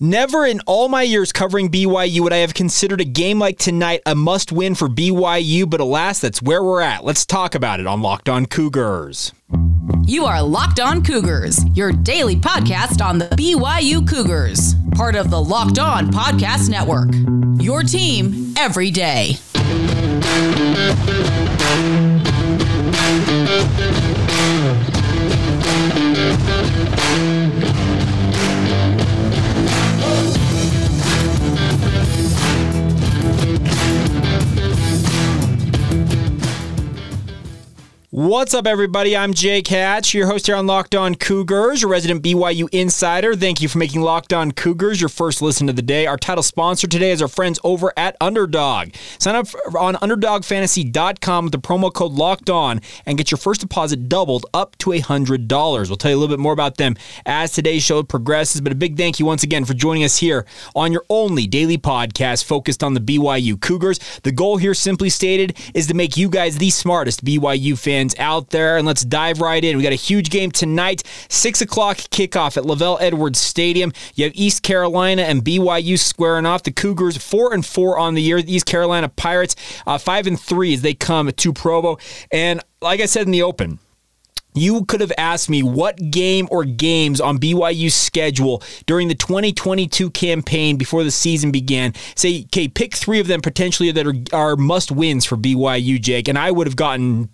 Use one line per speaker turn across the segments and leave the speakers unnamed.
Never in all my years covering BYU would I have considered a game like tonight a must win for BYU, but alas, that's where we're at. Let's talk about it on Locked On Cougars.
You are Locked On Cougars, your daily podcast on the BYU Cougars, part of the Locked On Podcast Network. Your team every day.
What's up, everybody? I'm Jake Hatch, your host here on Locked On Cougars, your resident BYU insider. Thank you for making Locked On Cougars your first listen of the day. Our title sponsor today is our friends over at Underdog. Sign up on UnderdogFantasy.com with the promo code Locked On and get your first deposit doubled up to $100. We'll tell you a little bit more about them as today's show progresses, but a big thank you once again for joining us here on your only daily podcast focused on the BYU Cougars. The goal here, simply stated, is to make you guys the smartest BYU fans fans out there. And let's dive right in. We got a huge game tonight, 6 o'clock kickoff at LaVell Edwards Stadium. You have East Carolina and BYU squaring off. The Cougars 4 and 4 on the year. The East Carolina Pirates uh, 5 and 3 as they come to Provo. And like I said in the open, you could have asked me what game or games on BYU's schedule during the 2022 campaign before the season began. Say, okay, pick three of them potentially that are, are must wins for BYU, Jake, and I would have gotten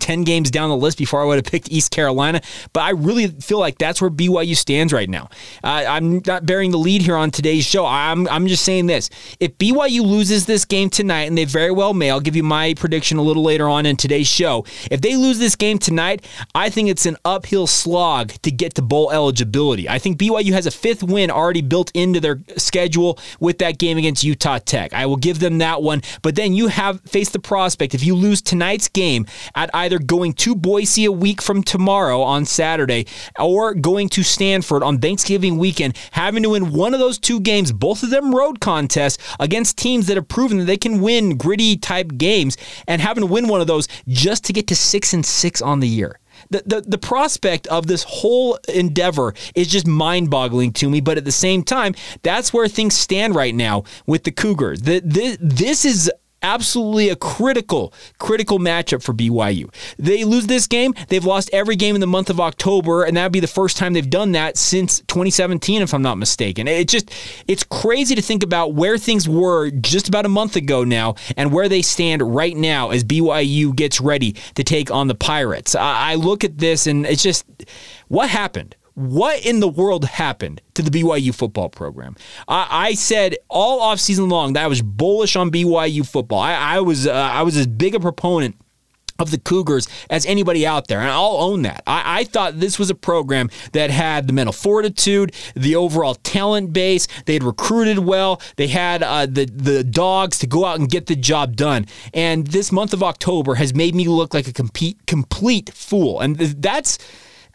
10 games down the list before I would have picked East Carolina. But I really feel like that's where BYU stands right now. Uh, I'm not bearing the lead here on today's show. I'm, I'm just saying this. If BYU loses this game tonight, and they very well may, I'll give you my prediction a little later on in today's show. If they lose this game tonight, I think it's an uphill slog to get to bowl eligibility. I think BYU has a fifth win already built into their schedule with that game against Utah Tech. I will give them that one. But then you have faced the prospect if you lose tonight's game at either either going to Boise a week from tomorrow on Saturday or going to Stanford on Thanksgiving weekend, having to win one of those two games, both of them road contests against teams that have proven that they can win gritty type games, and having to win one of those just to get to six and six on the year. The, the, the prospect of this whole endeavor is just mind boggling to me. But at the same time, that's where things stand right now with the Cougars. The, the, this is absolutely a critical, critical matchup for BYU. They lose this game, they've lost every game in the month of October, and that would be the first time they've done that since 2017, if I'm not mistaken. It just, it's crazy to think about where things were just about a month ago now and where they stand right now as BYU gets ready to take on the Pirates. I, I look at this and it's just, what happened? What in the world happened to the BYU football program? I, I said all offseason long that I was bullish on BYU football. I, I was uh, I was as big a proponent of the Cougars as anybody out there. And I'll own that. I, I, thought this was a program that had the mental fortitude, the overall talent base. They had recruited well. They had uh, the, the dogs to go out and get the job done. And this month of October has made me look like a complete, complete fool. And that's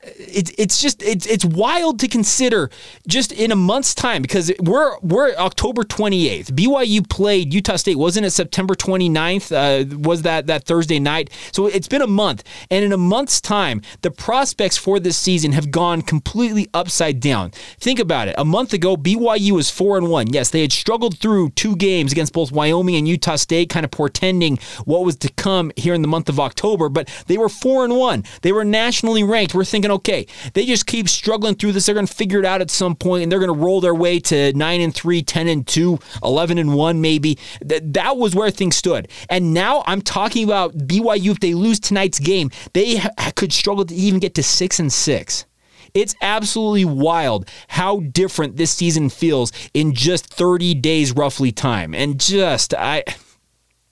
it's it's just it's it's wild to consider just in a month's time because we're we're October 28th. BYU played Utah State wasn't it September 29th uh, was that that Thursday night. So it's been a month and in a month's time the prospects for this season have gone completely upside down. Think about it. A month ago BYU was 4 and 1. Yes, they had struggled through two games against both Wyoming and Utah State kind of portending what was to come here in the month of October, but they were 4 and 1. They were nationally ranked. We're thinking okay, they just keep struggling through this. They're going to figure it out at some point and they're going to roll their way to 9 and 3, 10 and 2, 11 and 1 maybe. That that was where things stood. And now I'm talking about BYU if they lose tonight's game, they ha- could struggle to even get to 6 and 6. It's absolutely wild how different this season feels in just 30 days roughly time. And just I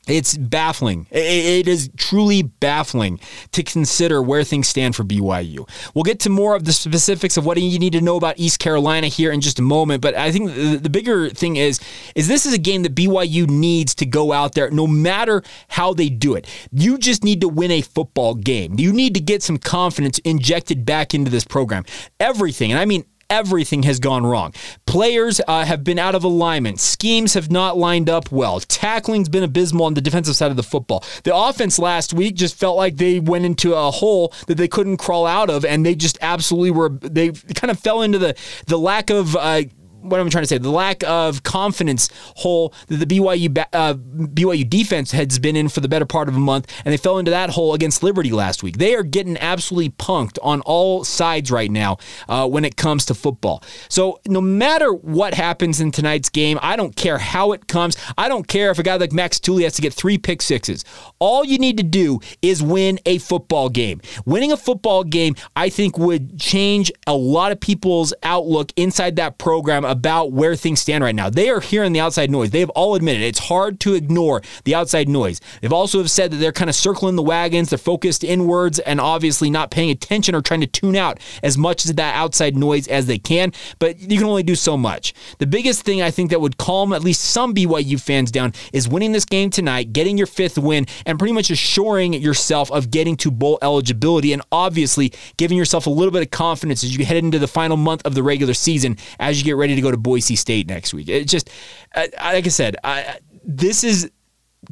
it's baffling. It is truly baffling to consider where things stand for BYU. We'll get to more of the specifics of what you need to know about East Carolina here in just a moment, but I think the bigger thing is is this is a game that BYU needs to go out there no matter how they do it. You just need to win a football game. You need to get some confidence injected back into this program. Everything, and I mean everything has gone wrong. Players uh, have been out of alignment. Schemes have not lined up well. Tackling's been abysmal on the defensive side of the football. The offense last week just felt like they went into a hole that they couldn't crawl out of, and they just absolutely were. They kind of fell into the the lack of. Uh, what am I trying to say? The lack of confidence hole that the BYU uh, BYU defense has been in for the better part of a month, and they fell into that hole against Liberty last week. They are getting absolutely punked on all sides right now uh, when it comes to football. So no matter what happens in tonight's game, I don't care how it comes. I don't care if a guy like Max Tooley has to get three pick sixes. All you need to do is win a football game. Winning a football game, I think, would change a lot of people's outlook inside that program about where things stand right now. They are hearing the outside noise. They have all admitted it's hard to ignore the outside noise. They've also have said that they're kind of circling the wagons, they're focused inwards and obviously not paying attention or trying to tune out as much of that outside noise as they can, but you can only do so much. The biggest thing I think that would calm at least some BYU fans down is winning this game tonight, getting your fifth win, and pretty much assuring yourself of getting to bowl eligibility and obviously giving yourself a little bit of confidence as you head into the final month of the regular season as you get ready to go to Boise State next week. It just, like I said, I, this is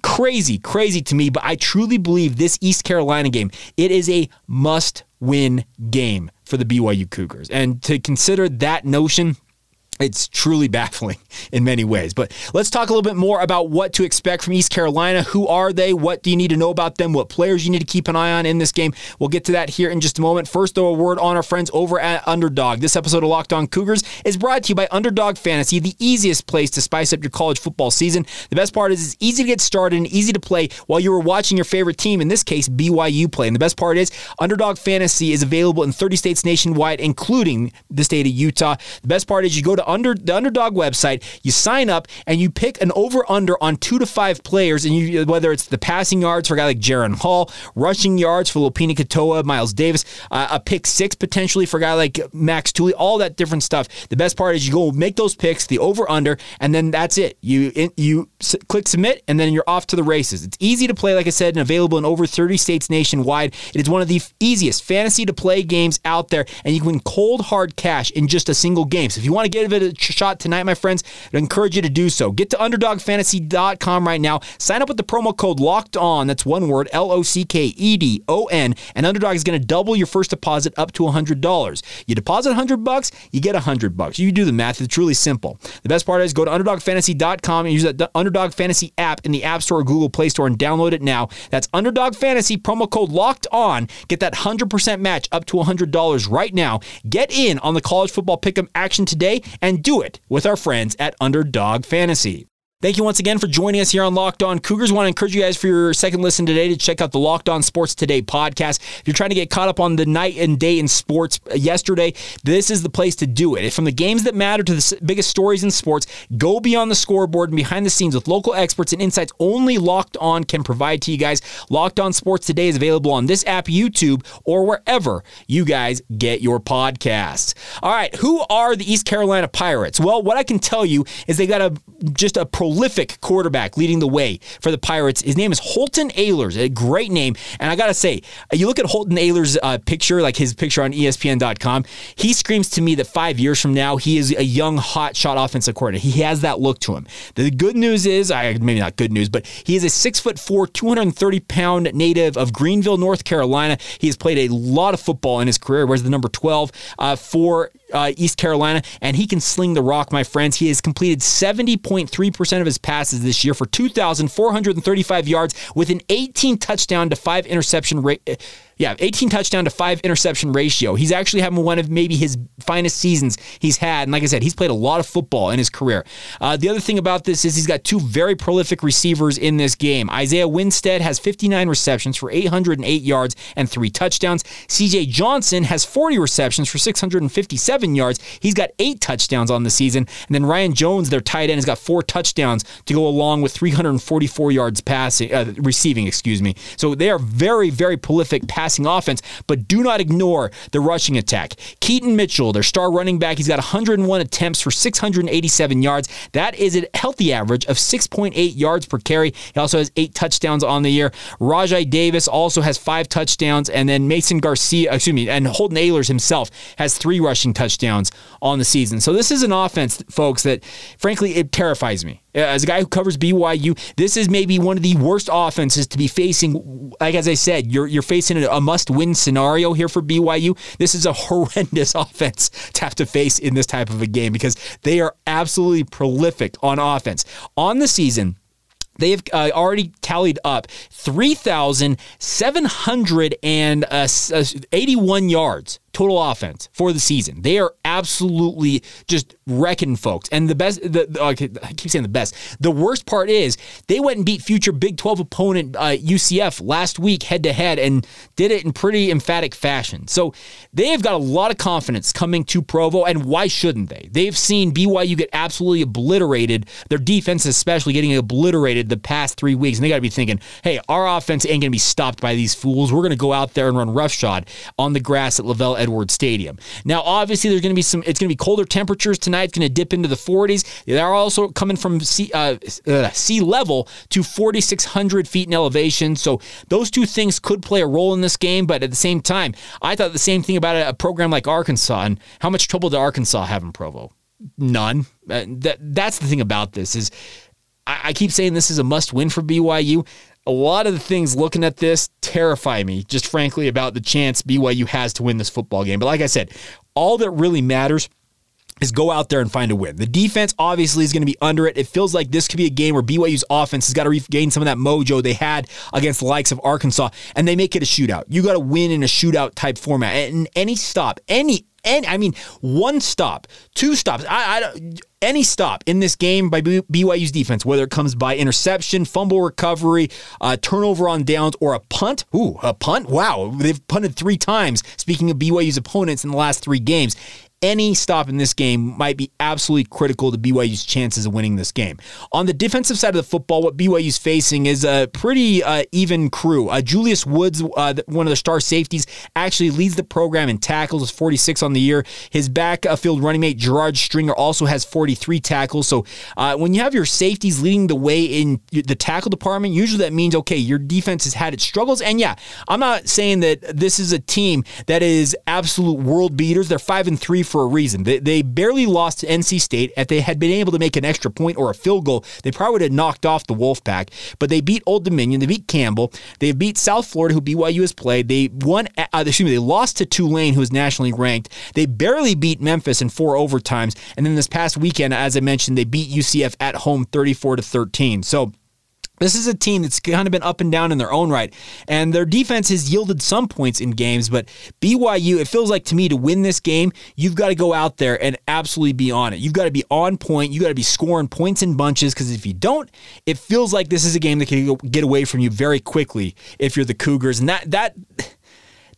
crazy, crazy to me, but I truly believe this East Carolina game, it is a must win game for the BYU Cougars. And to consider that notion, it's truly baffling in many ways. But let's talk a little bit more about what to expect from East Carolina. Who are they? What do you need to know about them? What players you need to keep an eye on in this game? We'll get to that here in just a moment. First, though, a word on our friends over at Underdog. This episode of Locked On Cougars is brought to you by Underdog Fantasy, the easiest place to spice up your college football season. The best part is it's easy to get started and easy to play while you were watching your favorite team, in this case, BYU play. And the best part is Underdog Fantasy is available in 30 states nationwide, including the state of Utah. The best part is you go to under the underdog website, you sign up and you pick an over under on two to five players, and you whether it's the passing yards for a guy like Jaren Hall, rushing yards for Lopini Katoa, Miles Davis, uh, a pick six potentially for a guy like Max Tooley, all that different stuff. The best part is you go make those picks, the over under, and then that's it. You you click submit, and then you're off to the races. It's easy to play, like I said, and available in over 30 states nationwide. It is one of the easiest fantasy to play games out there, and you can win cold hard cash in just a single game. So if you want to give it a shot tonight, my friends, I encourage you to do so. Get to underdogfantasy.com right now. Sign up with the promo code locked on. That's one word, L O C K E D O N. And Underdog is going to double your first deposit up to $100. You deposit 100 bucks, you get 100 bucks. You do the math. It's truly simple. The best part is go to underdogfantasy.com and use that Underdog Fantasy app in the App Store or Google Play Store and download it now. That's Underdog Fantasy, promo code locked on. Get that 100% match up to $100 right now. Get in on the college football pick'em action today and do it with our friends at Underdog Fantasy. Thank you once again for joining us here on Locked On Cougars. Want to encourage you guys for your second listen today to check out the Locked On Sports Today podcast. If you're trying to get caught up on the night and day in sports uh, yesterday, this is the place to do it. From the games that matter to the biggest stories in sports, go beyond the scoreboard and behind the scenes with local experts and insights only Locked On can provide to you guys. Locked On Sports Today is available on this app, YouTube, or wherever you guys get your podcasts. All right, who are the East Carolina Pirates? Well, what I can tell you is they got a just a prolific quarterback leading the way for the Pirates. His name is Holton Ahlers, a great name. And I got to say, you look at Holton Ahlers' uh, picture, like his picture on ESPN.com, he screams to me that five years from now, he is a young, hot shot offensive coordinator. He has that look to him. The good news is, I maybe not good news, but he is a six foot four, 230 pound native of Greenville, North Carolina. He has played a lot of football in his career, wears the number 12 uh, for uh, East Carolina, and he can sling the rock, my friends. He has completed 70.3% of his passes this year for 2,435 yards with an 18 touchdown to five interception rate yeah, 18 touchdown to five interception ratio. He's actually having one of maybe his finest seasons he's had. And like I said, he's played a lot of football in his career. Uh, the other thing about this is he's got two very prolific receivers in this game. Isaiah Winstead has 59 receptions for 808 yards and three touchdowns. CJ Johnson has 40 receptions for 657 yards. He's got eight touchdowns on the season. And then Ryan Jones, their tight end, has got four touchdowns to go along with 344 yards passing, uh, receiving, excuse me. So they are very, very prolific passing passing offense, but do not ignore the rushing attack. Keaton Mitchell, their star running back, he's got 101 attempts for 687 yards. That is a healthy average of 6.8 yards per carry. He also has eight touchdowns on the year. Rajai Davis also has five touchdowns, and then Mason Garcia, excuse me, and Holton Ahlers himself has three rushing touchdowns on the season. So this is an offense, folks, that frankly it terrifies me. Uh, as a guy who covers BYU, this is maybe one of the worst offenses to be facing. Like as I said, you're you're facing a must-win scenario here for BYU. This is a horrendous offense to have to face in this type of a game because they are absolutely prolific on offense. On the season, they have uh, already tallied up 3,781 uh, uh, yards total offense for the season. They are absolutely just wrecking folks. And the best, the, the I keep saying the best. The worst part is they went and beat future Big 12 opponent uh, UCF last week head to head and did it in pretty emphatic fashion. So they have got a lot of confidence coming to Provo, and why shouldn't they? They've seen BYU get absolutely obliterated, their defense especially getting obliterated the past three weeks, and they got to be thinking, hey, our offense ain't going to be stopped by these fools. We're going to go out there and run roughshod on the grass at LaVell Edwards Stadium. Now, obviously, there's going to be some. It's going to be colder temperatures tonight. It's going to dip into the 40s. They're also coming from sea, uh, uh, sea level to 4,600 feet in elevation. So those two things could play a role in this game. But at the same time, I thought the same thing about a program like Arkansas and how much trouble did Arkansas have in Provo? None. Uh, that that's the thing about this is. I keep saying this is a must win for BYU a lot of the things looking at this terrify me, just frankly, about the chance BYU has to win this football game. But like I said, all that really matters is go out there and find a win. The defense obviously is going to be under it. It feels like this could be a game where BYU's offense has got to regain some of that mojo they had against the likes of Arkansas, and they make it a shootout. You got to win in a shootout type format. And any stop, any and I mean, one stop, two stops. I, I any stop in this game by BYU's defense, whether it comes by interception, fumble recovery, uh, turnover on downs, or a punt. Ooh, a punt! Wow, they've punted three times. Speaking of BYU's opponents in the last three games, any stop in this game might be absolutely critical to BYU's chances of winning this game. On the defensive side of the football, what BYU's facing is a pretty uh, even crew. Uh, Julius Woods, uh, one of the star safeties, actually leads the program in tackles, is 46 on the year. His backfield running mate, Gerard Stringer, also has 43 tackles. So uh, when you have your safeties leading the way in the tackle department, usually that means, okay, your defense has had its struggles. And yeah, I'm not saying that this is a team that is absolute world beaters. They're 5 and 3 for a reason. They, they barely lost to NC State. If they had been able to make an extra point or a field goal, they probably would have knocked off the Wolfpack. But they beat Old Dominion. They beat Campbell. They beat South Florida, who BYU has played. They won. Uh, excuse me. They lost to Tulane, who is nationally ranked. They barely beat Memphis in four overtimes. And then this past weekend, as I mentioned, they beat UCF at home, 34 to 13. So. This is a team that's kind of been up and down in their own right, and their defense has yielded some points in games. But BYU, it feels like to me to win this game, you've got to go out there and absolutely be on it. You've got to be on point. You've got to be scoring points in bunches because if you don't, it feels like this is a game that can get away from you very quickly if you're the Cougars, and that that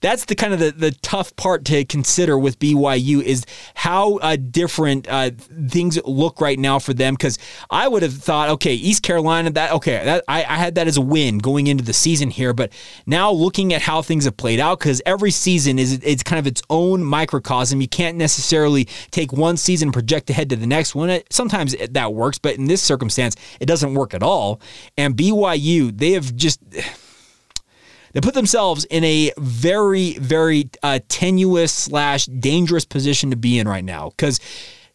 that's the kind of the, the tough part to consider with BYU is how uh, different uh, things look right now for them. Because I would have thought, okay, East Carolina, that okay, that, I, I had that as a win going into the season here, but now looking at how things have played out, because every season is it's kind of its own microcosm. You can't necessarily take one season and project ahead to the next one. Sometimes that works, but in this circumstance, it doesn't work at all. And BYU, they have just they put themselves in a very, very uh, tenuous slash dangerous position to be in right now because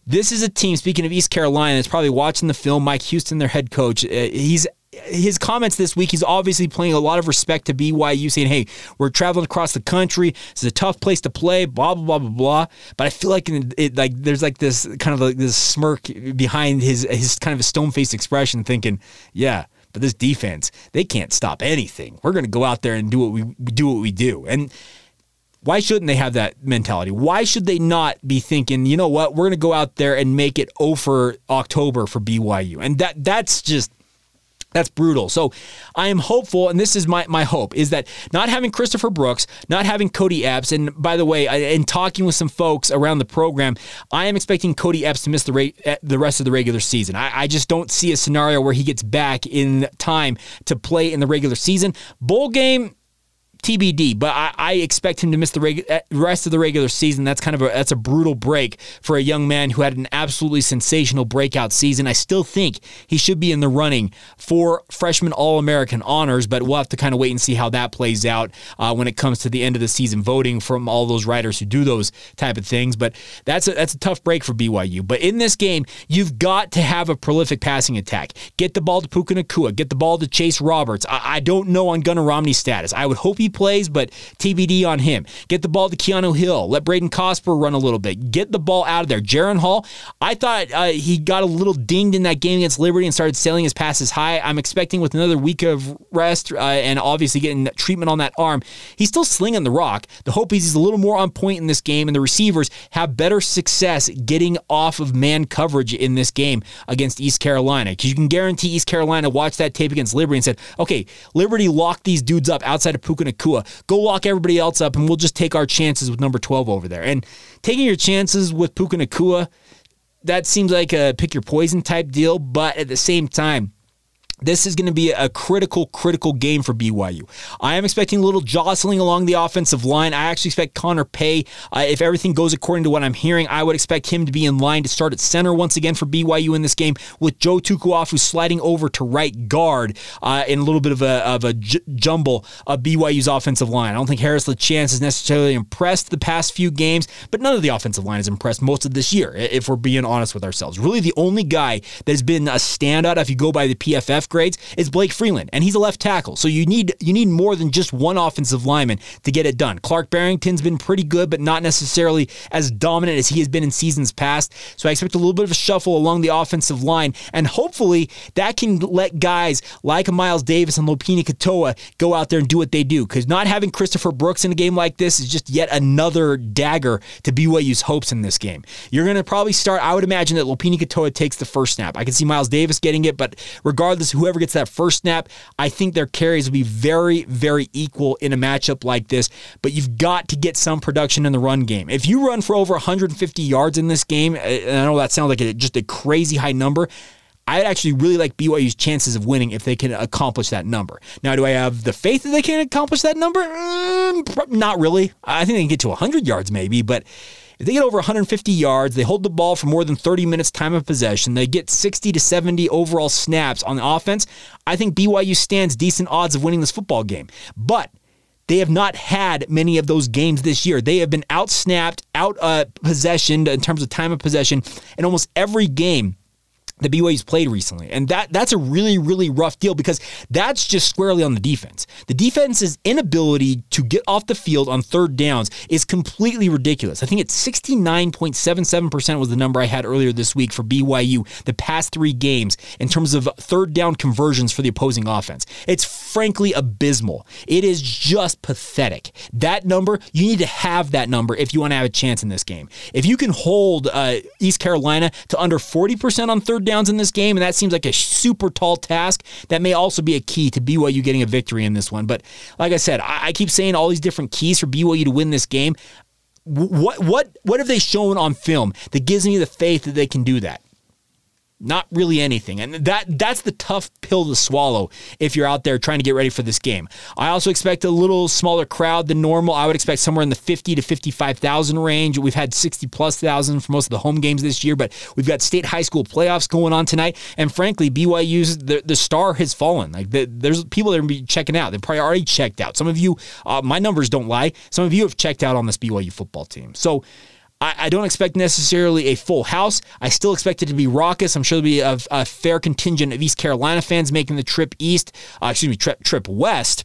this is a team. Speaking of East Carolina, that's probably watching the film. Mike Houston, their head coach, uh, he's his comments this week, he's obviously playing a lot of respect to BYU, saying, "Hey, we're traveling across the country. This is a tough place to play." Blah blah blah blah blah. But I feel like it like there's like this kind of like this smirk behind his his kind of a stone faced expression, thinking, "Yeah, but this defense, they can't stop anything. We're going to go out there and do what we do what we do. And why shouldn't they have that mentality? Why should they not be thinking, you know what, we're going to go out there and make it oh over October for BYU? And that that's just that's brutal. So I am hopeful, and this is my, my hope, is that not having Christopher Brooks, not having Kody Epps, and by the way, in talking with some folks around the program, I am expecting Kody Epps to miss the rate, eh, the rest of the regular season. I, I just don't see a scenario where he gets back in time to play in the regular season. Bowl game, TBD, but I, I, expect him to miss the eh, rest of the regular season. That's kind of a that's a brutal break for a young man who had an absolutely sensational breakout season. I still think he should be in the running for freshman All American honors, but we'll have to kind of wait and see how that plays out uh, when it comes to the end of the season voting from all those writers who do those type of things. But that's a, that's a tough break for BYU. But in this game, you've got to have a prolific passing attack. Get the ball to Puka Nacua. Get the ball to Chase Roberts. I, I don't know on Gunnar Romney's status. I would hope he plays, but TBD on him. Get the ball to Keanu Hill. Let Braden Cosper run a little bit. Get the ball out of there. Jaren Hall, I thought uh, he got a little dinged in that game against Liberty and started sailing his passes high. I'm expecting with another week of rest uh, and obviously getting treatment on that arm, he's still slinging the rock. The hope is he's a little more on point in this game, and the receivers have better success getting off of man coverage in this game against East Carolina because you can guarantee East Carolina watched that tape against Liberty and said, okay, Liberty locked these dudes up outside of Puka Nacua. Go lock everybody else up, and we'll just take our chances with number 12 over there. And taking your chances with Puka Nacua, that seems like a pick your poison type deal, but at the same time, this is going to be a critical, critical game for BYU. I am expecting a little jostling along the offensive line. I actually expect Connor Pay, uh, if everything goes according to what I'm hearing, I would expect him to be in line to start at center once again for BYU in this game, with Joe Tukuafu sliding over to right guard uh, in a little bit of a, of a j- jumble of BYU's offensive line. I don't think Harris LaChance has necessarily impressed the past few games, but none of the offensive line has impressed most of this year, if we're being honest with ourselves. Really, the only guy that has been a standout, if you go by the PFF grades is Blake Freeland, and he's a left tackle. So you need you need more than just one offensive lineman to get it done. Clark Barrington's been pretty good, but not necessarily as dominant as he has been in seasons past. So I expect a little bit of a shuffle along the offensive line, and hopefully that can let guys like Miles Davis and Lopini Katoa go out there and do what they do. Because not having Christopher Brooks in a game like this is just yet another dagger to BYU's hopes in this game. You're going to probably start. I would imagine that Lopini Katoa takes the first snap. I can see Miles Davis getting it, but regardless, whoever gets that first snap, I think their carries will be very, very equal in a matchup like this. But you've got to get some production in the run game. If you run for over 150 yards in this game, and I know that sounds like a, just a crazy high number. I'd actually really like BYU's chances of winning if they can accomplish that number. Now, do I have the faith that they can accomplish that number? Mm, not really. I think they can get to 100 yards maybe, but if they get over 150 yards, they hold the ball for more than 30 minutes time of possession, they get 60 to 70 overall snaps on the offense, I think BYU stands decent odds of winning this football game. But they have not had many of those games this year. They have been out snapped, out uh, possessioned in terms of time of possession in almost every game the BYU's played recently. And that that's a really, really rough deal because that's just squarely on the defense. The defense's inability to get off the field on third downs is completely ridiculous. I think it's 69.77% was the number I had earlier this week for BYU the past three games in terms of third down conversions for the opposing offense. It's frankly abysmal. It is just pathetic. That number, you need to have that number if you want to have a chance in this game. If you can hold uh, East Carolina to under 40% on third downs in this game, and that seems like a super tall task. That may also be a key to BYU getting a victory in this one. But like I said, I, I keep saying all these different keys for BYU to win this game. What what what have they shown on film that gives me the faith that they can do that? Not really anything. And that that's the tough pill to swallow if you're out there trying to get ready for this game. I also expect a little smaller crowd than normal. I would expect somewhere in the 50 to 55,000 range. We've had 60 plus thousand for most of the home games this year, but we've got state high school playoffs going on tonight. And frankly, BYU's the, the star has fallen. Like the, there's people that are be checking out. They've probably already checked out. Some of you, uh, my numbers don't lie. Some of you have checked out on this BYU football team. So I, I, don't expect necessarily a full house. I still expect it to be raucous. I'm sure there'll be a, a fair contingent of East Carolina fans making the trip east, uh, excuse me, trip, trip west.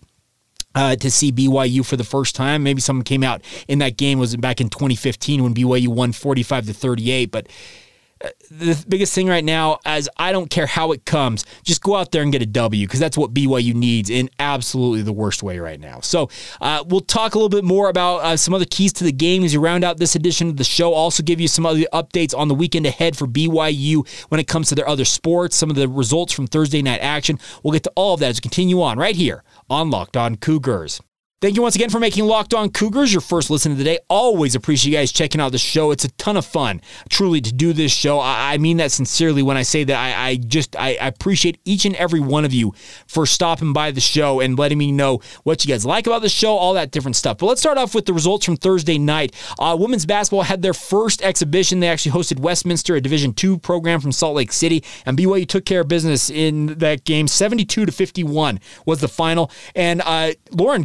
Uh, to see BYU for the first time. Maybe someone came out in that game was back in 2015 when BYU won 45 to 38. But the biggest thing right now is I don't care how it comes, just go out there and get a W because that's what BYU needs in absolutely the worst way right now. So uh, we'll talk a little bit more about uh, some other keys to the game as you round out this edition of the show. Also give you some other updates on the weekend ahead for BYU when it comes to their other sports, some of the results from Thursday night action. We'll get to all of that as we continue on right here on Locked On Cougars. Thank you once again for making Locked On Cougars your first listen of the day. Always appreciate you guys checking out the show. It's a ton of fun, truly, to do this show. I, I mean that sincerely when I say that. I, I just I, I, appreciate each and every one of you for stopping by the show and letting me know what you guys like about the show, all that different stuff. But let's start off with the results from Thursday night. Uh, women's basketball had their first exhibition. They actually hosted Westminster, a Division two program from Salt Lake City, and BYU took care of business in that game. Seventy-two to fifty-one was the final, and uh, Lauren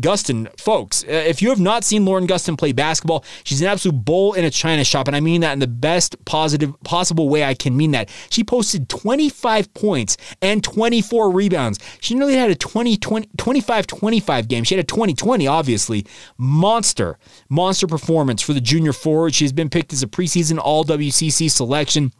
Folks, uh, if you have not seen Lauren Gustin play basketball, she's an absolute bull in a china shop, and I mean that in the best positive possible way I can mean that. She posted 25 points and 24 rebounds. She nearly had a 20, 20 25-25 game. She had a 20-20, obviously. Monster, monster performance for the junior forward. She's been picked as a preseason All WCC selection.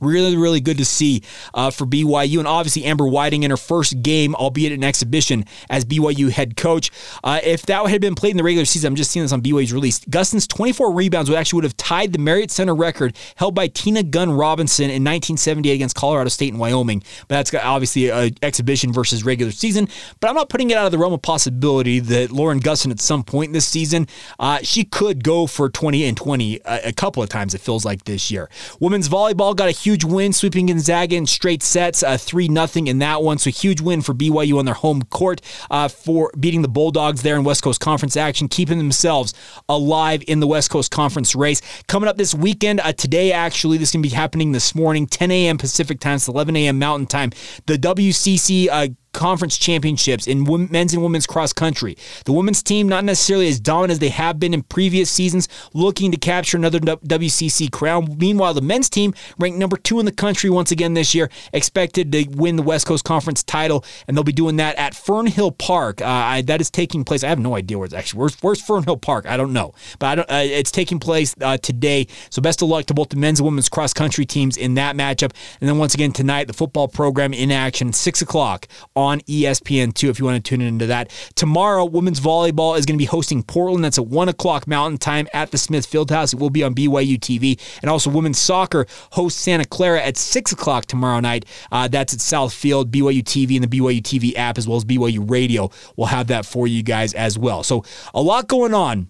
Really, really good to see uh, for BYU. And obviously, Amber Whiting in her first game, albeit an exhibition, as BYU head coach. Uh, if that had been played in the regular season, I'm just seeing this on BYU's release. Gustin's 24 rebounds would actually would have tied the Marriott Center record held by Tina Gunn Robinson in 1978 against Colorado State and Wyoming. But that's obviously an exhibition versus regular season. But I'm not putting it out of the realm of possibility that Lauren Gustin at some point this season, uh, she could go for 20 and 20 a, a couple of times, it feels like this year. Women's volleyball got a huge huge win, sweeping Gonzaga in straight sets, uh, 3 nothing in that one. So huge win for BYU on their home court uh, for beating the Bulldogs there in West Coast Conference action, keeping themselves alive in the West Coast Conference race. Coming up this weekend, uh, today actually, this is going to be happening this morning, 10 a.m. Pacific time, so 11 a.m. Mountain time. The WCC conference championships in men's and women's cross country. The women's team, not necessarily as dominant as they have been in previous seasons, looking to capture another WCC crown. Meanwhile, the men's team, ranked number two in the country once again this year, expected to win the West Coast Conference title, and they'll be doing that at Fernhill Park. Uh, I, that is taking place. I have no idea where it's actually. Where's, where's Fernhill Park? I don't know, but don't. Uh, it's taking place uh, today. So best of luck to both the men's and women's cross country teams in that matchup. And then once again tonight, the football program in action, six o'clock on ESPN2 if you want to tune into that. Tomorrow, women's volleyball is going to be hosting Portland. That's at 1 o'clock Mountain Time at the Smith Fieldhouse. It will be on BYU TV. And also, women's soccer hosts Santa Clara at 6 o'clock tomorrow night. Uh, that's at South Field. BYU TV and the BYU TV app, as well as BYU Radio, will have that for you guys as well. So, a lot going on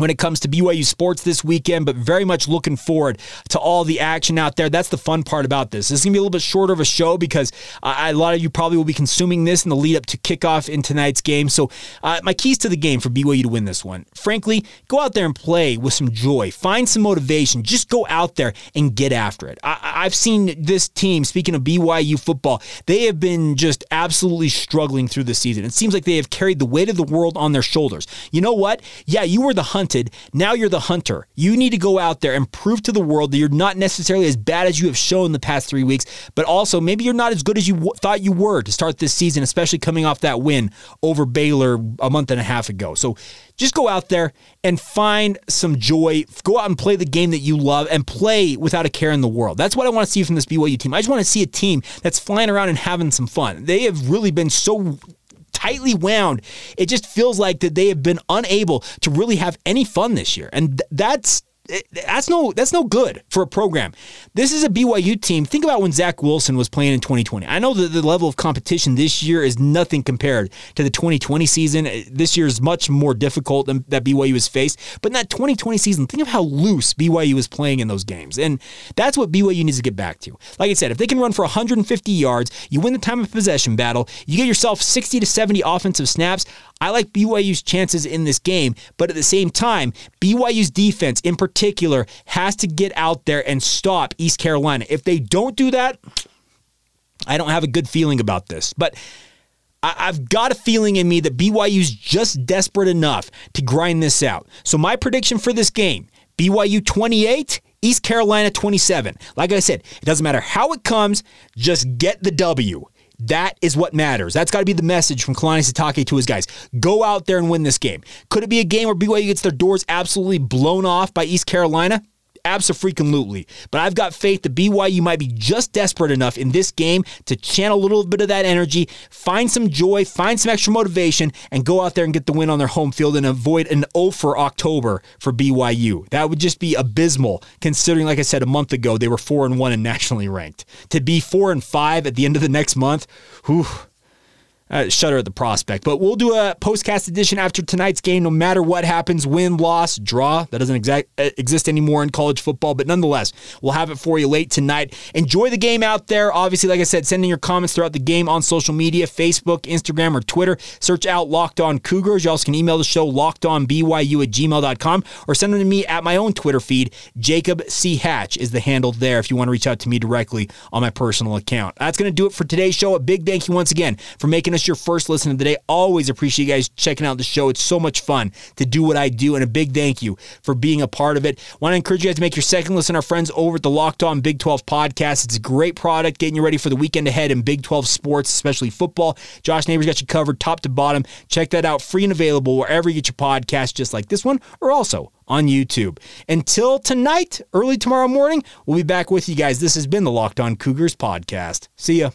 when it comes to BYU sports this weekend, but very much looking forward to all the action out there. That's the fun part about this. This is going to be a little bit shorter of a show because uh, a lot of you probably will be consuming this in the lead up to kickoff in tonight's game. So, uh, my keys to the game for BYU to win this one, frankly, go out there and play with some joy, find some motivation, just go out there and get after it. I- have seen this team, speaking of BYU football, they have been just absolutely struggling through the season. It seems like they have carried the weight of the world on their shoulders. You know what? Yeah, you were the hunted. Now you're the hunter. You need to go out there and prove to the world that you're not necessarily as bad as you have shown the past three weeks, but also maybe you're not as good as you w- thought you were to start this season, especially coming off that win over Baylor a month and a half ago. So just go out there and find some joy. Go out and play the game that you love and play without a care in the world. That's what I want to see from this BYU team. I just want to see a team that's flying around and having some fun. They have really been so tightly wound. It just feels like that they have been unable to really have any fun this year. And that's that's no that's no good for a program. This is a BYU team. Think about when Zach Wilson was playing in 2020. I know that the level of competition this year is nothing compared to the 2020 season. This year is much more difficult than that BYU has faced. But in that 2020 season, think of how loose BYU was playing in those games, and that's what BYU needs to get back to. Like I said, if they can run for 150 yards, you win the time of possession battle. You get yourself 60 to 70 offensive snaps. I like BYU's chances in this game, but at the same time, BYU's defense in particular has to get out there and stop East Carolina. If they don't do that, I don't have a good feeling about this. But I've got a feeling in me that BYU's just desperate enough to grind this out. So my prediction for this game, BYU 28, East Carolina 27. Like I said, it doesn't matter how it comes, just get the W. That is what matters. That's got to be the message from Kalani Sitake to his guys. Go out there and win this game. Could it be a game where BYU gets their doors absolutely blown off by East Carolina? Absolutely. But I've got faith that BYU might be just desperate enough in this game to channel a little bit of that energy, find some joy, find some extra motivation, and go out there and get the win on their home field and avoid an O for October for BYU. That would just be abysmal, considering, like I said, a month ago they were four and one and nationally ranked. To be four and five at the end of the next month, whew, uh, shudder at the prospect. But we'll do a postcast edition after tonight's game, no matter what happens win, loss, draw. That doesn't exact, uh, exist anymore in college football, but nonetheless, we'll have it for you late tonight. Enjoy the game out there. Obviously, like I said, sending your comments throughout the game on social media Facebook, Instagram, or Twitter. Search out Locked On Cougars. You also can email the show lockedonbyu at gmail.com or send them to me at my own Twitter feed. Jacob C. Hatch is the handle there if you want to reach out to me directly on my personal account. That's going to do it for today's show. A big thank you once again for making us your first listen of the day. Always appreciate you guys checking out the show. It's so much fun to do what I do, and a big thank you for being a part of it. Want to encourage you guys to make your second listen our friends over at the Locked On Big 12 podcast. It's a great product getting you ready for the weekend ahead in Big 12 sports, especially football. Josh Neighbors got you covered top to bottom. Check that out free and available wherever you get your podcast, just like this one, or also on YouTube. Until tonight, early tomorrow morning, we'll be back with you guys. This has been the Locked On Cougars podcast. See ya.